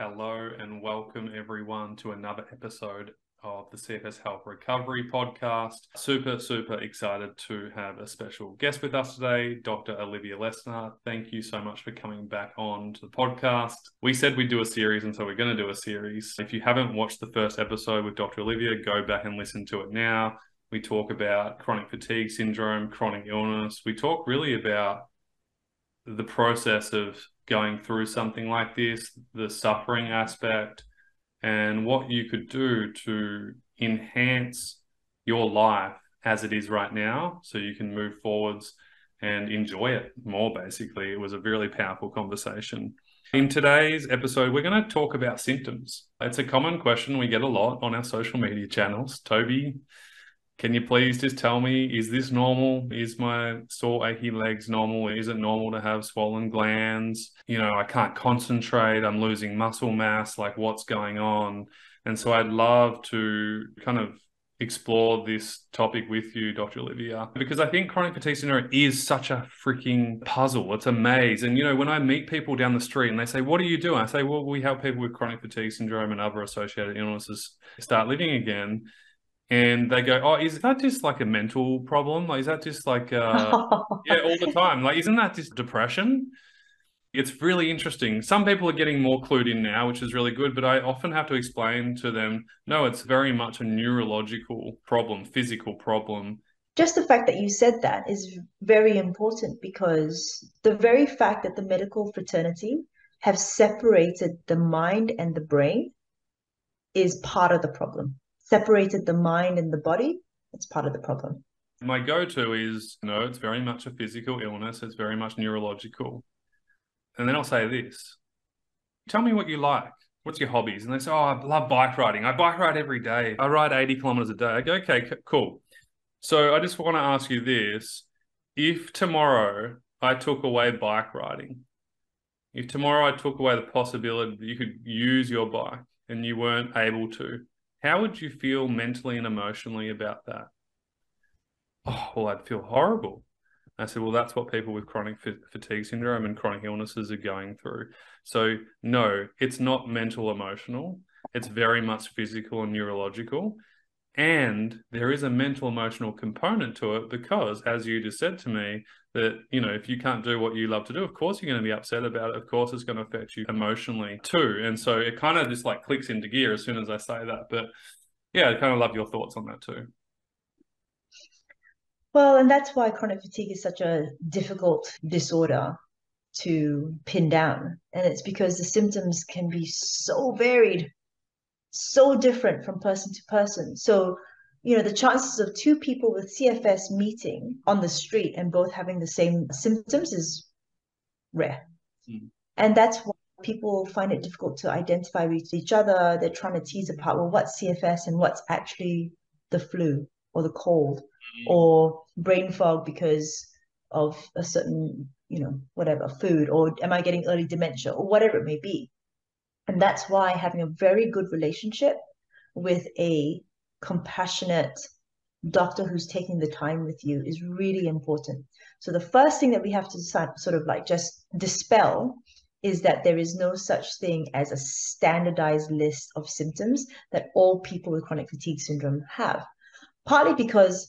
Hello and welcome everyone to another episode of the CFS Health Recovery Podcast. Super, super excited to have a special guest with us today, Dr. Olivia Lesslar. Thank you so much for coming back on to the podcast. We said we'd do a series, and so we're going to do a series. If you haven't watched the first episode with Dr. Olivia, go back and listen to it now. We talk about chronic fatigue syndrome, chronic illness. We talk really about the process of going through something like this, the suffering aspect, and what you could do to enhance your life as it is right now so you can move forwards and enjoy it more basically. It was a really powerful conversation. In today's episode we're going to talk about symptoms. It's a common question we get a lot on our social media channels. Toby can you please just tell me is this normal? Is my sore achy legs normal? Is it normal to have swollen glands? You know i can't concentrate i'm losing muscle mass like what's going on? And so i'd love to kind of explore this topic with you dr olivia because i think chronic fatigue syndrome is such a freaking puzzle. It's a maze. And you know when i meet people down the street and they say what are you doing? I say well we help people with chronic fatigue syndrome and other associated illnesses start living again and they go, "Oh, is that just like a mental problem? Like, is that just like, uh, yeah, all the time? Like, isn't that just depression?" It's really interesting. Some people are getting more clued in now, which is really good. But I often have to explain to them, no, it's very much a neurological problem, physical problem. Just the fact that you said that is very important because the very fact that the medical fraternity have separated the mind and the brain is part of the problem separated the mind and the body, it's part of the problem. My go to is no, it's very much a physical illness, it's very much neurological. And then I'll say this tell me what you like. What's your hobbies? And they say, Oh, I love bike riding. I bike ride every day. I ride 80 kilometers a day. I go, Okay, cool. So I just want to ask you this. If tomorrow I took away bike riding, if tomorrow I took away the possibility that you could use your bike and you weren't able to, how would you feel mentally and emotionally about that? Oh, well, I'd feel horrible. I said, well, that's what people with chronic fatigue syndrome and chronic illnesses are going through. So, no, it's not mental emotional. It's very much physical and neurological. And there is a mental emotional component to it because, as you just said to me, that, you know, if you can't do what you love to do, of course you're going to be upset about it. Of course it's going to affect you emotionally too. And so it kind of just like clicks into gear as soon as I say that. But yeah, I kind of love your thoughts on that too. Well, and that's why chronic fatigue is such a difficult disorder to pin down. And it's because the symptoms can be so varied so different from person to person. So, you know, the chances of two people with CFS meeting on the street and both having the same symptoms is rare. Mm. And that's why people find it difficult to identify with each other. They're trying to tease apart, well, what's CFS and what's actually the flu or the cold mm. or brain fog because of a certain, you know, whatever food, or am I getting early dementia or whatever it may be. And that's why having a very good relationship with a compassionate doctor who's taking the time with you is really important. So the first thing that we have to sort of like just dispel is that there is no such thing as a standardized list of symptoms that all people with chronic fatigue syndrome have. Partly because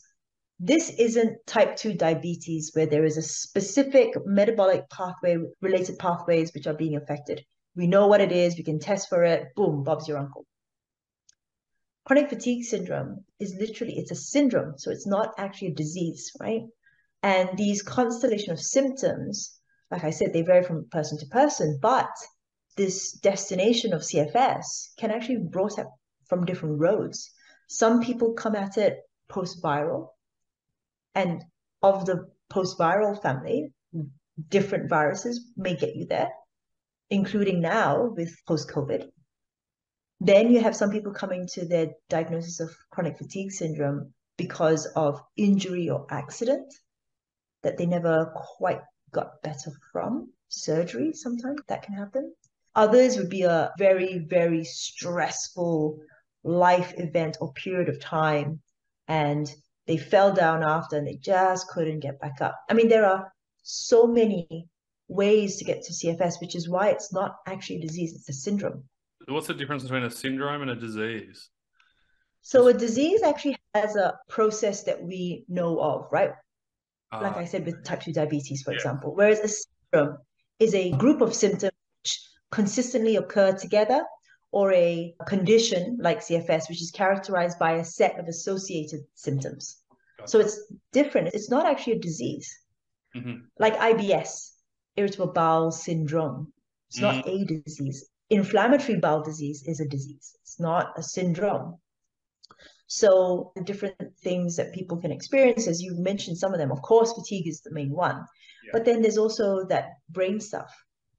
this isn't type 2 diabetes where there is a specific metabolic pathway related pathways which are being affected. We know what it is, we can test for it, boom, Bob's your uncle. Chronic fatigue syndrome is literally, it's a syndrome, so it's not actually a disease, right? And these constellation of symptoms, like I said, they vary from person to person, but this destination of CFS can actually be brought up from different roads. Some people come at it post-viral, and of the post-viral family, different viruses may get you there including now with post COVID. Then you have some people coming to their diagnosis of chronic fatigue syndrome because of injury or accident that they never quite got better from. Surgery, sometimes that can happen. Others would be a very, very stressful life event or period of time. And they fell down after and they just couldn't get back up. I mean, there are so many ways to get to CFS, which is why it's not actually a disease, it's a syndrome. What's the difference between a syndrome and a disease? So a disease actually has a process that we know of, right? like Uh, I said with type 2 diabetes, for Yeah. example. Whereas a syndrome is a group of symptoms which consistently occur together, or a condition like CFS, which is characterized by a set of associated symptoms. So it's different. It's not actually a disease. Mhm. Like IBS, irritable bowel syndrome. It's not a disease. Inflammatory bowel disease is a disease. It's not a syndrome. So the different things that people can experience, as you mentioned some of them, of course, fatigue is the main one. Yeah. But then there's also that brain stuff.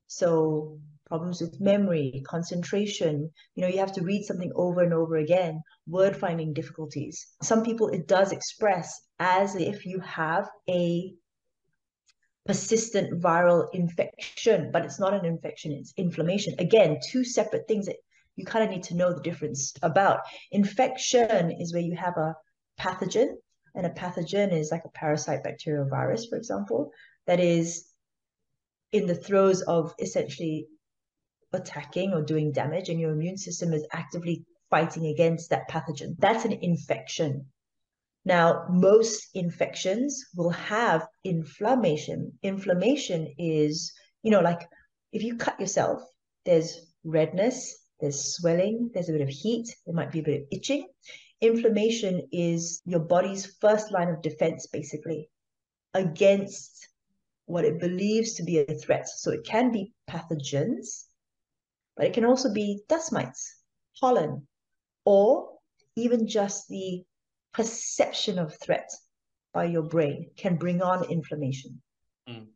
So problems with memory, concentration, you know, you have to read something over and over again, word finding difficulties. Some people it does express as if you have a persistent viral infection, but it's not an infection, it's inflammation. Again, two separate things that you kind of need to know the difference about. Infection is where you have a pathogen, and a pathogen is like a parasite, bacterial virus, for example, that is in the throes of essentially attacking or doing damage, and your immune system is actively fighting against that pathogen. That's an infection. Now, most infections will have inflammation. Inflammation is, you know, like if you cut yourself, there's redness, there's swelling, there's a bit of heat, there might be a bit of itching. Inflammation is your body's first line of defense, basically, against what it believes to be a threat. So it can be pathogens, but it can also be dust mites, pollen, or even just the perception of threat by your brain can bring on inflammation. Mm.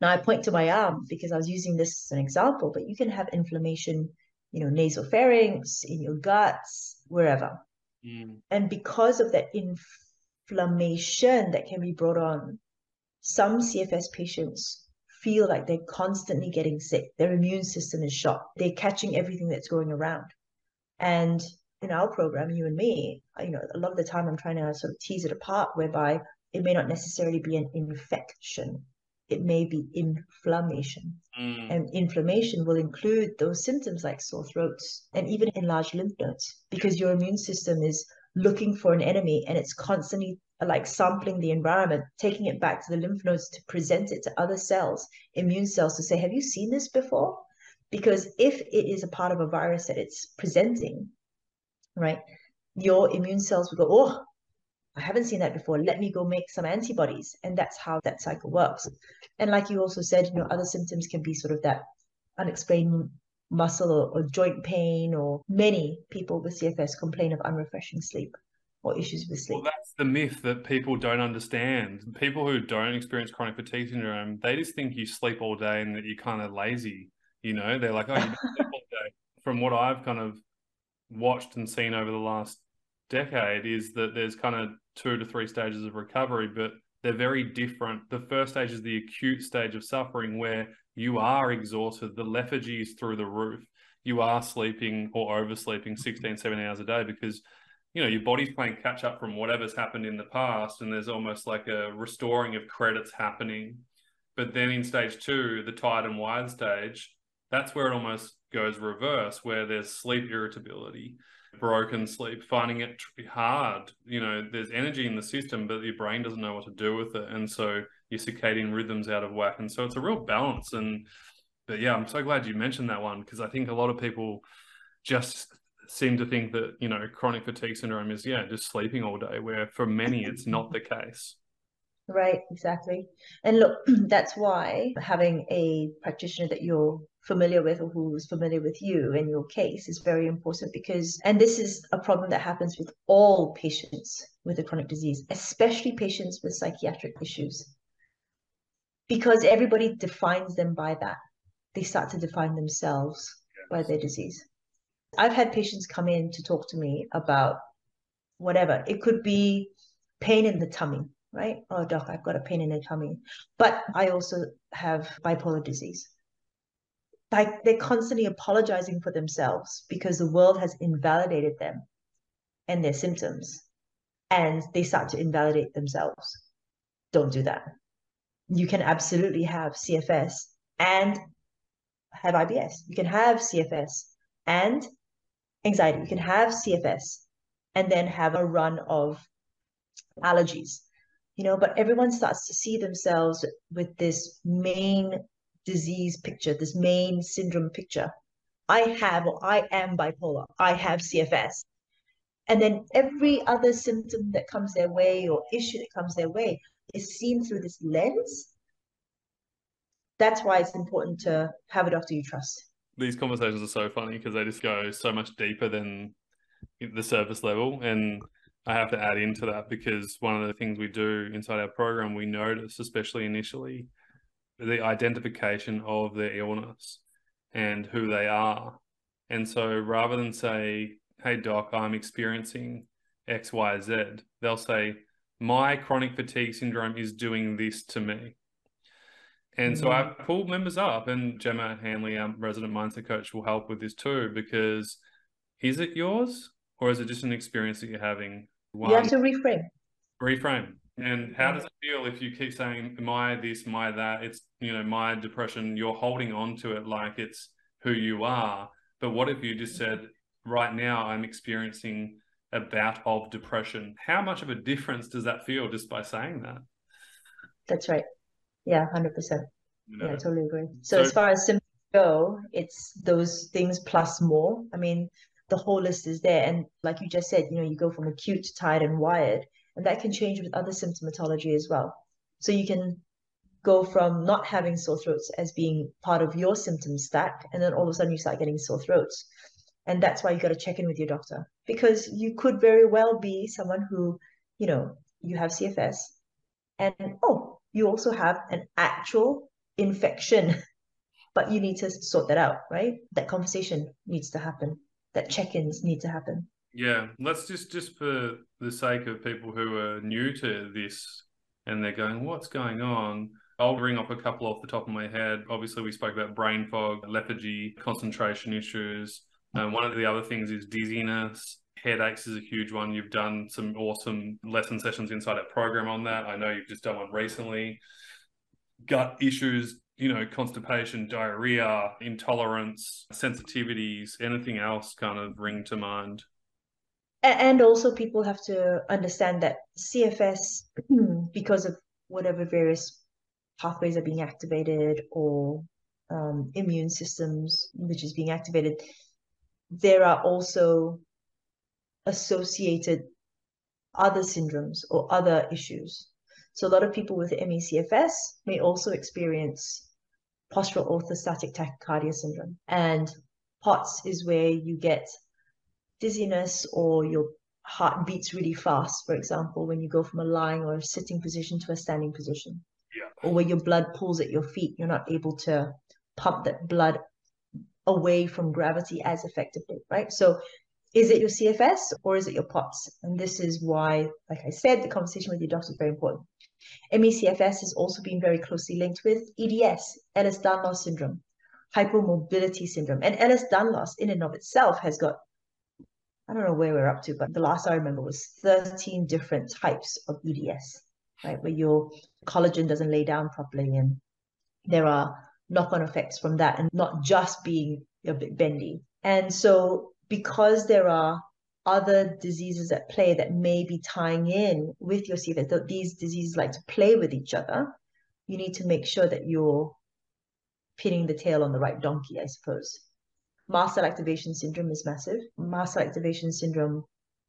Now I point to my arm because I was using this as an example, but you can have inflammation, you know, nasopharynx, in your guts, wherever. Mm. And because of that inflammation that can be brought on, some CFS patients feel like they're constantly getting sick. Their immune system is shot. They're catching everything that's going around. And in our program, you and me, you know, a lot of the time I'm trying to sort of tease it apart, whereby it may not necessarily be an infection. It may be inflammation. Mm. And inflammation will include those symptoms like sore throats and even enlarged lymph nodes because your immune system is looking for an enemy and it's constantly like sampling the environment, taking it back to the lymph nodes to present it to other cells, immune cells to say, Have you seen this before? Because if it is a part of a virus that it's presenting, right, your immune cells will go, Oh, I haven't seen that before. Let me go make some antibodies. And that's how that cycle works. And like you also said, you know, other symptoms can be sort of that unexplained muscle or, or joint pain, or many people with CFS complain of unrefreshing sleep or issues with sleep. Well, that's the myth that people don't understand. People who don't experience chronic fatigue syndrome, they just think you sleep all day and that you're kind of lazy. You know, they're like, oh, you sleep all day. From what I've kind of watched and seen over the last decade, is that there's kind of two to three stages of recovery, but they're very different. The first stage is the acute stage of suffering where you are exhausted, the lethargy is through the roof. You are sleeping or oversleeping mm-hmm. 16, 17 hours a day because you know your body's playing catch up from whatever's happened in the past and there's almost like a restoring of credits happening but then in stage two the tired and wired stage that's where it almost goes reverse where there's sleep irritability broken sleep finding it hard. You know there's energy in the system but your brain doesn't know what to do with it. And so your circadian rhythms out of whack. And so it's a real balance. And but yeah i'm so glad you mentioned that one because i think a lot of people just seem to think that you know chronic fatigue syndrome is yeah just sleeping all day where for many it's not the case Right, exactly. And look, that's why having a practitioner that you're familiar with or who's familiar with you in your case is very important because, and this is a problem that happens with all patients with a chronic disease, especially patients with psychiatric issues, because everybody defines them by that. They start to define themselves by their disease. I've had patients come in to talk to me about whatever. It could be pain in the tummy, right? Oh, doc, I've got a pain in the tummy. But I also have bipolar disease. Like they're constantly apologizing for themselves because the world has invalidated them and their symptoms. And they start to invalidate themselves. Don't do that. You can absolutely have CFS and have IBS. You can have CFS and anxiety. You can have CFS and then have a run of allergies, you know, but everyone starts to see themselves with this main disease picture, this main syndrome picture. I have or I am bipolar. I have CFS. And then every other symptom that comes their way or issue that comes their way is seen through this lens. That's why it's important to have a doctor you trust. These conversations are so funny because they just go so much deeper than the surface level. And I have to add into that because one of the things we do inside our program, we notice, especially initially, the identification of their illness and who they are. And so rather than say, hey, doc, I'm experiencing X, Y, Z, they'll say, my chronic fatigue syndrome is doing this to me. And mm-hmm. so I pull members up, and Gemma Hanley, our resident mindset coach, will help with this too, because is it yours or is it just an experience that you're having? One, you have to reframe. Reframe. And how does it feel if you keep saying, my this, my that? It's, you know, my depression, you're holding on to it like it's who you are. But what if you just said, right now I'm experiencing a bout of depression? How much of a difference does that feel just by saying that? That's right. Yeah, 100%. Yeah, I totally agree. So, so as far as symptoms go, it's those things plus more. I mean, the whole list is there. And like you just said, you know, you go from acute to tired and wired and that can change with other symptomatology as well. So you can go from not having sore throats as being part of your symptom stack, and then all of a sudden you start getting sore throats. And that's why you got to check in with your doctor because you could very well be someone who, you know, you have CFS and oh, you also have an actual infection, but you need to sort that out, right? That conversation needs to happen, that check ins need to happen. Yeah, let's just just for the sake of people who are new to this and they're going, "What's going on?" I'll bring up a couple off the top of my head. Obviously, we spoke about brain fog, lethargy, concentration issues. Um, one of the other things is dizziness. Headaches is a huge one. You've done some awesome lesson sessions inside that program on that. I know you've just done one recently. Gut issues, you know, constipation, diarrhea, intolerance, sensitivities, anything else kind of ring to mind? and also people have to understand that CFS, because of whatever various pathways are being activated or um, immune systems which is being activated, there are also associated other syndromes or other issues. So a lot of people with ME/CFS may also experience postural orthostatic tachycardia syndrome. And POTS is where you get dizziness or your heart beats really fast, for example, when you go from a lying or a sitting position to a standing position. Yeah. Or where your blood pulls at your feet, you're not able to pump that blood away from gravity as effectively, right? So is it your CFS or is it your POTS? And this is why, like I said, the conversation with your doctor is very important. ME/CFS has also been very closely linked with EDS, Ehlers-Danlos syndrome, hypermobility syndrome. And Ehlers-Danlos in and of itself has got I don't know where we're up to, but the last I remember was 13 different types of EDS, right? Where your collagen doesn't lay down properly and there are knock-on effects from that and not just being a bit bendy. And so because there are other diseases at play that may be tying in with your CFS, that these diseases like to play with each other, you need to make sure that you're pinning the tail on the right donkey, I suppose mast cell activation syndrome is massive. Mast cell activation syndrome,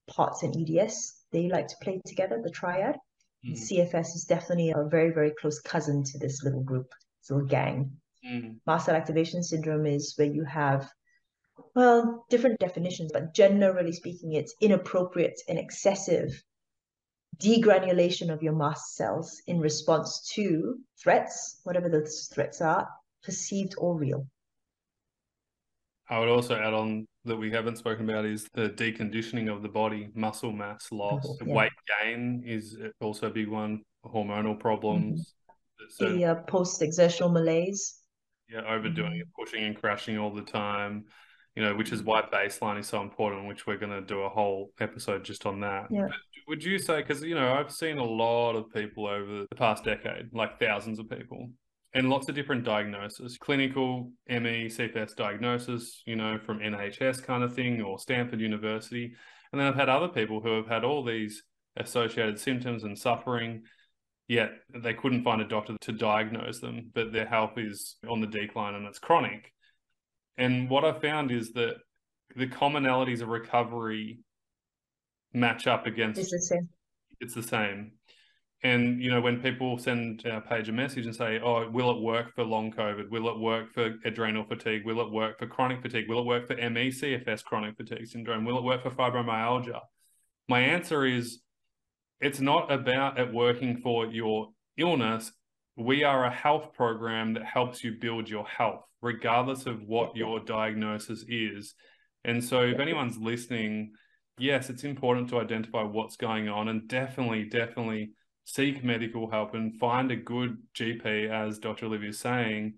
POTS and EDS, they like to play together, the triad. Mm. CFS is definitely a very, very close cousin to this little group, this little gang. Mm. Mast cell activation syndrome is where you have, well, different definitions, but generally speaking, it's inappropriate and excessive degranulation of your mast cells in response to threats, whatever those threats are, perceived or real. I would also add on that we haven't spoken about is the deconditioning of the body, muscle mass loss, yeah. weight gain is also a big one, hormonal problems. Mm-hmm. the uh, post exertional malaise. Yeah, overdoing mm-hmm. it, pushing and crashing all the time, you know, which is why baseline is so important, which we're going to do a whole episode just on that. Yeah. Would you say, because, you know, I've seen a lot of people over the past decade, like thousands of people, and lots of different diagnoses clinical me cfs diagnosis you know from nhs kind of thing or stanford university and then i've had other people who have had all these associated symptoms and suffering yet they couldn't find a doctor to diagnose them but their health is on the decline and it's chronic and what i found is that the commonalities of recovery match up against it's the same it's the same and you know, when people send our page a message and say, "Oh, will it work for long COVID? Will it work for adrenal fatigue? Will it work for chronic fatigue? Will it work for ME/CFS chronic fatigue syndrome? Will it work for fibromyalgia?" My answer is, it's not about it working for your illness. We are a health program that helps you build your health, regardless of what your diagnosis is. And so, if anyone's listening, yes, it's important to identify what's going on, and definitely, definitely seek medical help and find a good GP, as Dr. Olivia is saying,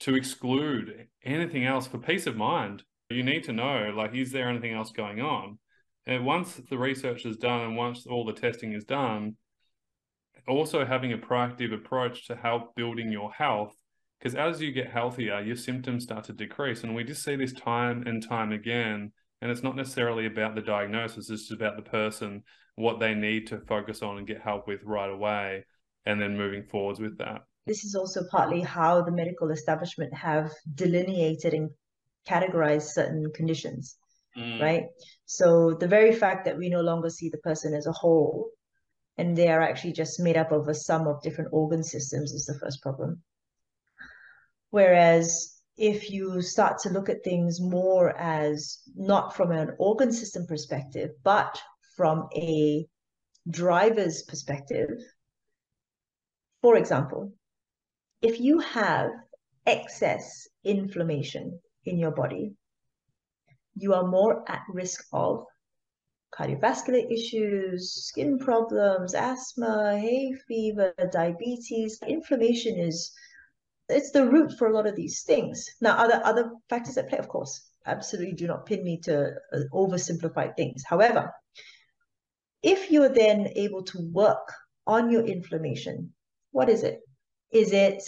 to exclude anything else for peace of mind. You need to know, like, is there anything else going on? And once the research is done and once all the testing is done, also having a proactive approach to help building your health. Because as you get healthier, your symptoms start to decrease. And we just see this time and time again. And it's not necessarily about the diagnosis, it's about the person what they need to focus on and get help with right away and then moving forwards with that this is also partly how the medical establishment have delineated and categorized certain conditions mm. right so the very fact that we no longer see the person as a whole and they are actually just made up of a sum of different organ systems is the first problem whereas if you start to look at things more as not from an organ system perspective but from a driver's perspective, for example, if you have excess inflammation in your body, you are more at risk of cardiovascular issues, skin problems, asthma, hay fever, diabetes. Inflammation is it's the root for a lot of these things. Now, other other factors at play, of course, absolutely do not pin me to uh, oversimplify things. However, if you're then able to work on your inflammation, what is it? Is it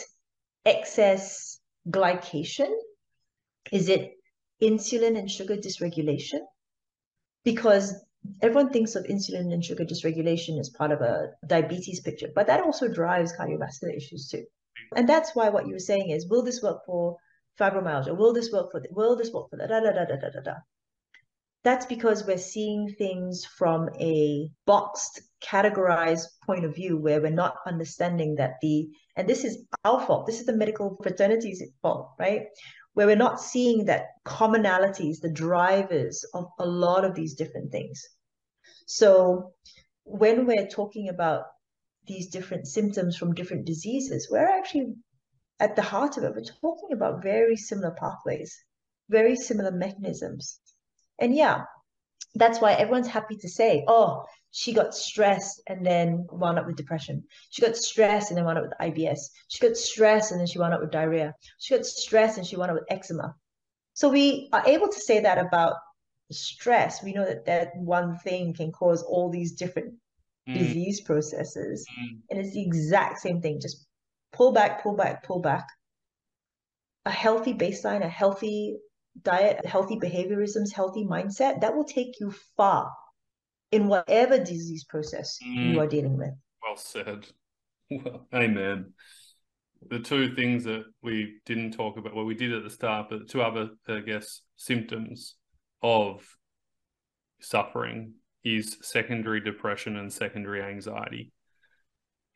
excess glycation? Is it insulin and sugar dysregulation? Because everyone thinks of insulin and sugar dysregulation as part of a diabetes picture, but that also drives cardiovascular issues too. And that's why what you were saying is, will this work for fibromyalgia? Will this work for, the, will this work for the da da da da da da da? that's because we're seeing things from a boxed, categorized point of view where we're not understanding that the, and this is our fault, this is the medical fraternity's fault, right? Where we're not seeing that commonalities, the drivers of a lot of these different things. So when we're talking about these different symptoms from different diseases, we're actually at the heart of it, we're talking about very similar pathways, very similar mechanisms and yeah, that's why everyone's happy to say, oh, she got stressed and then wound up with depression. She got stressed and then wound up with IBS. She got stressed and then she wound up with diarrhea. She got stressed and she wound up with eczema. So we are able to say that about stress. We know that that one thing can cause all these different mm. disease processes. Mm. And it's the exact same thing. Just pull back, pull back, pull back. A healthy baseline, a healthy diet, healthy behaviorisms, healthy mindset, that will take you far in whatever disease process mm. you are dealing with. Well said. Well, amen. The two things that we didn't talk about, well, we did at the start, but two other, I guess, symptoms of suffering is secondary depression and secondary anxiety.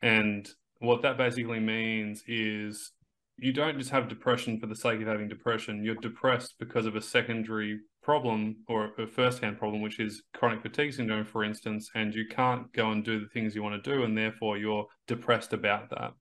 And what that basically means is you don't just have depression for the sake of having depression. You're depressed because of a secondary problem or a first-hand problem, which is chronic fatigue syndrome, for instance, and you can't go and do the things you want to do, and therefore you're depressed about that.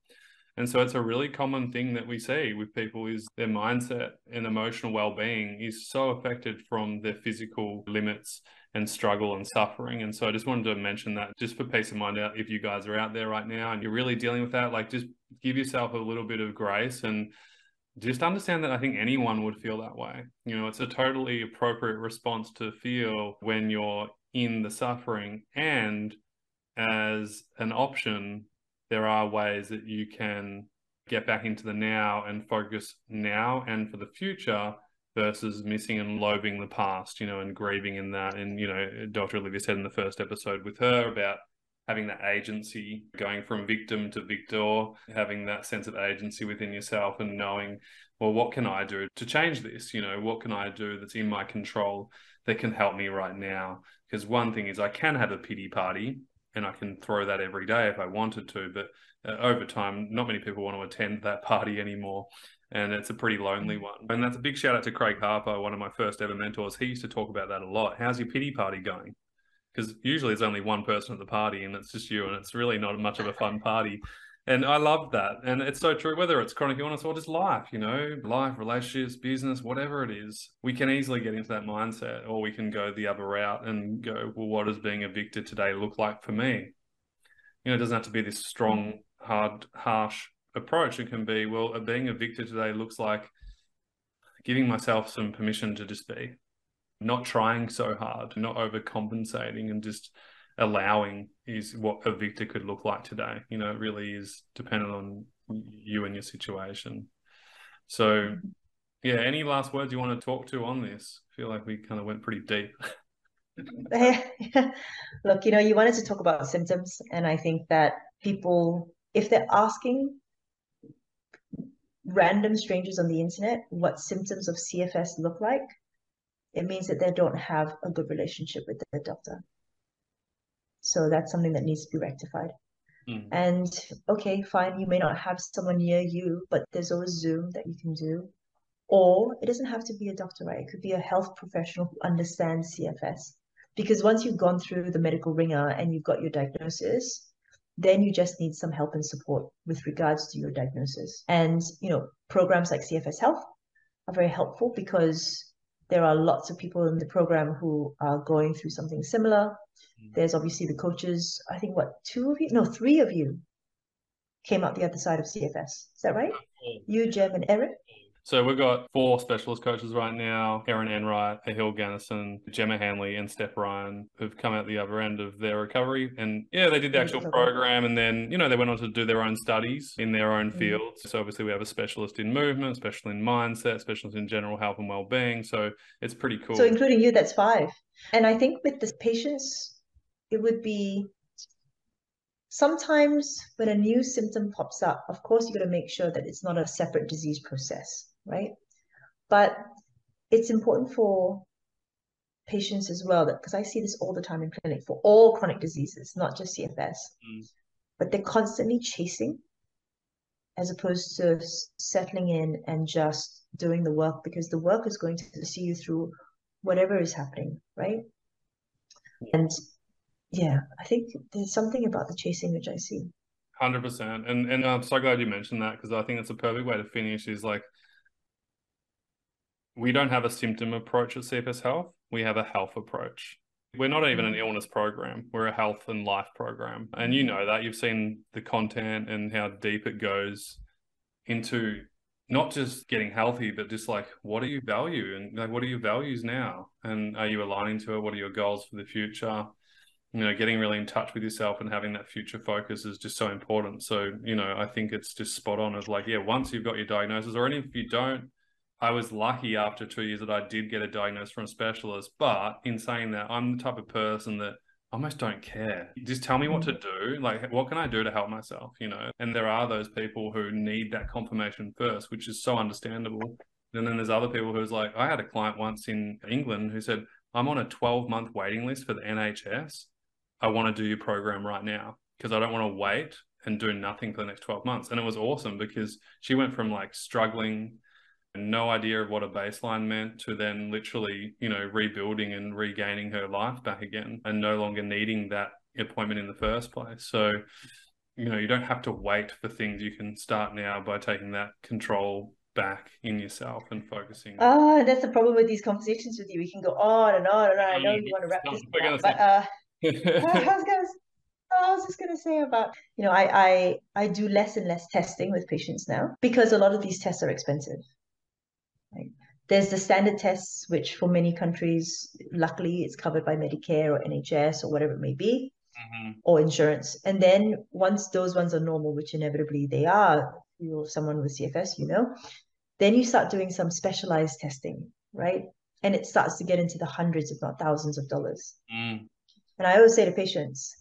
And so it's a really common thing that we see with people is their mindset and emotional well-being is so affected from their physical limits and struggle and suffering. And so I just wanted to mention that just for peace of mind out if you guys are out there right now and you're really dealing with that, like just give yourself a little bit of grace and just understand that I think anyone would feel that way. You know, it's a totally appropriate response to feel when you're in the suffering. And as an option, there are ways that you can get back into the now and focus now and for the future versus missing and loathing the past, you know, and grieving in that. And, you know, Dr. Olivia said in the first episode with her about having that agency, going from victim to victor, having that sense of agency within yourself and knowing, well, what can I do to change this? You know, what can I do that's in my control that can help me right now? Because one thing is I can have a pity party and I can throw that every day if I wanted to, but uh, over time, not many people want to attend that party anymore. And it's a pretty lonely mm. one. And that's a big shout out to Craig Harper, one of my first ever mentors. He used to talk about that a lot. How's your pity party going? Because usually there's only one person at the party and it's just you, and it's really not much of a fun party. And I love that. And it's so true, whether it's chronic illness or just life, you know, life, relationships, business, whatever it is, we can easily get into that mindset or we can go the other route and go, well, what does being a victor today look like for me? You know, it doesn't have to be this strong hard, harsh approach. It can be, well, being a victor today looks like giving myself some permission to just be, not trying so hard, not overcompensating, and just allowing is what a victor could look like today. You know, it really is dependent on you and your situation. So, yeah, any last words you want to talk to on this? I feel like we kind of went pretty deep. Look, you know, you wanted to talk about symptoms, and I think that people if they're asking random strangers on the internet what symptoms of CFS look like, it means that they don't have a good relationship with their doctor. So that's something that needs to be rectified. Mm. And okay, fine, you may not have someone near you, but there's always Zoom that you can do. Or it doesn't have to be a doctor, right? It could be a health professional who understands CFS. Because once you've gone through the medical ringer and you've got your diagnosis, then you just need some help and support with regards to your diagnosis. And, you know, programs like CFS Health are very helpful because there are lots of people in the program who are going through something similar. Mm-hmm. There's obviously the coaches. I think what two of you? No, three of you came out the other side of CFS. Is that right? You, Jem, and Eric. So we've got four specialist coaches right now Erin Enright, Ahil Gannison, Gemma Hanley, and Steph Ryan, who've come out the other end of their recovery. And yeah, they did the actual program and then, you know, they went on to do their own studies in their own mm. fields. So obviously we have a specialist in movement, specialist in mindset, specialist in general health and well-being. So it's pretty cool. So including you, that's five. And I think with the patients, it would be sometimes when a new symptom pops up, of course, you got to make sure that it's not a separate disease process right? But it's important for patients as well that because I see this all the time in clinic for all chronic diseases, not just CFS, mm. but they're constantly chasing as opposed to settling in and just doing the work because the work is going to see you through whatever is happening, right? And yeah, I think there's something about the chasing which I see. Hundred percent, and and I'm so glad you mentioned that because I think it's a perfect way to finish. Is like we don't have a symptom approach at CFS Health. We have a health approach. We're not even an mm. illness program. We're a health and life program. And you know that. You've seen the content and how deep it goes into not just getting healthy, but just like what do you value and like what are your values now? And are you aligning to it? What are your goals for the future? You know, getting really in touch with yourself and having that future focus is just so important. So, you know, I think it's just spot on of like, yeah, once you've got your diagnosis, or even if you don't, I was lucky after two years that I did get a diagnosis from a specialist. But in saying that, I'm the type of person that almost don't care. Just tell me what to do. Like, what can I do to help myself? You know, and there are those people who need that confirmation first, which is so understandable. And then there's other people who's like, I had a client once in England who said, I'm on a 12 month waiting list for the NHS. I want to do your program right now because I don't want to wait and do nothing for the next 12 months. And it was awesome because she went from like struggling and no idea of what a baseline meant to then literally, you know, rebuilding and regaining her life back again and no longer needing that appointment in the first place. So, you know, you don't have to wait for things. You can start now by taking that control back in yourself and focusing. Oh, that's the problem with these conversations with you. We can go on and on and on. I know you want to wrap this up, but uh, I was gonna I was just gonna say about you know I I I do less and less testing with patients now because a lot of these tests are expensive. Right? There's the standard tests, which for many countries, luckily, it's covered by Medicare or NHS or whatever it may be, mm-hmm. or insurance. And then once those ones are normal, which inevitably they are, you're someone with CFS, you know. Then you start doing some specialized testing, right? And it starts to get into the hundreds, if not thousands of dollars. Mm. And I always say to patients,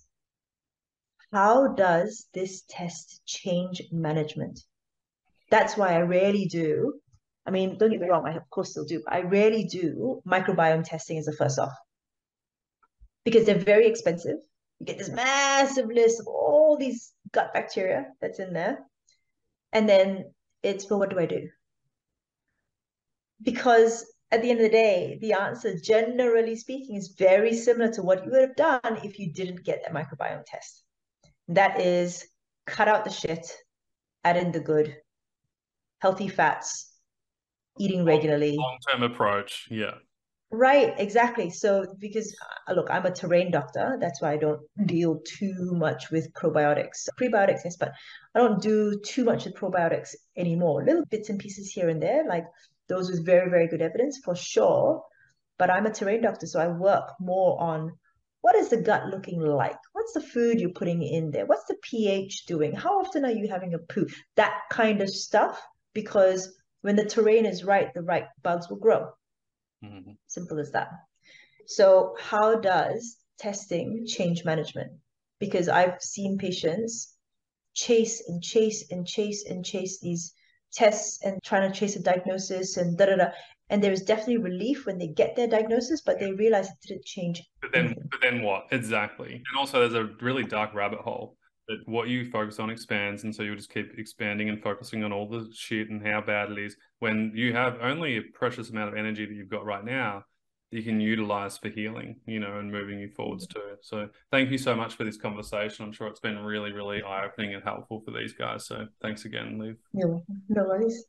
how does this test change management? That's why I rarely do. I mean, don't get me wrong, I of course still do, but I rarely do microbiome testing as a first off because they're very expensive. You get this massive list of all these gut bacteria that's in there. And then it's, well, what do I do? Because at the end of the day, the answer, generally speaking, is very similar to what you would have done if you didn't get that microbiome test. That is cut out the shit, add in the good, healthy fats, eating regularly. Long term approach. Yeah. Right, exactly. So, because uh, look, I'm a terrain doctor, that's why I don't deal too much with probiotics. Prebiotics, yes, but I don't do too much with probiotics anymore. Little bits and pieces here and there, like those with very, very good evidence for sure. But I'm a terrain doctor, so I work more on what is the gut looking like? What's the food you're putting in there? What's the pH doing? How often are you having a poo? That kind of stuff, because when the terrain is right, the right bugs will grow. Mm-hmm. Simple as that. So, how does testing change management? Because I've seen patients chase and chase and chase and chase these tests and trying to chase a diagnosis and da da da. And there is definitely relief when they get their diagnosis, but they realize it didn't change. But then, anything. but then what? Exactly. And also, there's a really dark rabbit hole that what you focus on expands, and so you'll just keep expanding and focusing on all the shit and how bad it is. When you have only a precious amount of energy that you've got right now, you can utilize for healing, you know, and moving you forwards too. So thank you so much for this conversation. I'm sure it's been really, really eye opening and helpful for these guys. So thanks again, Liv. No, no worries.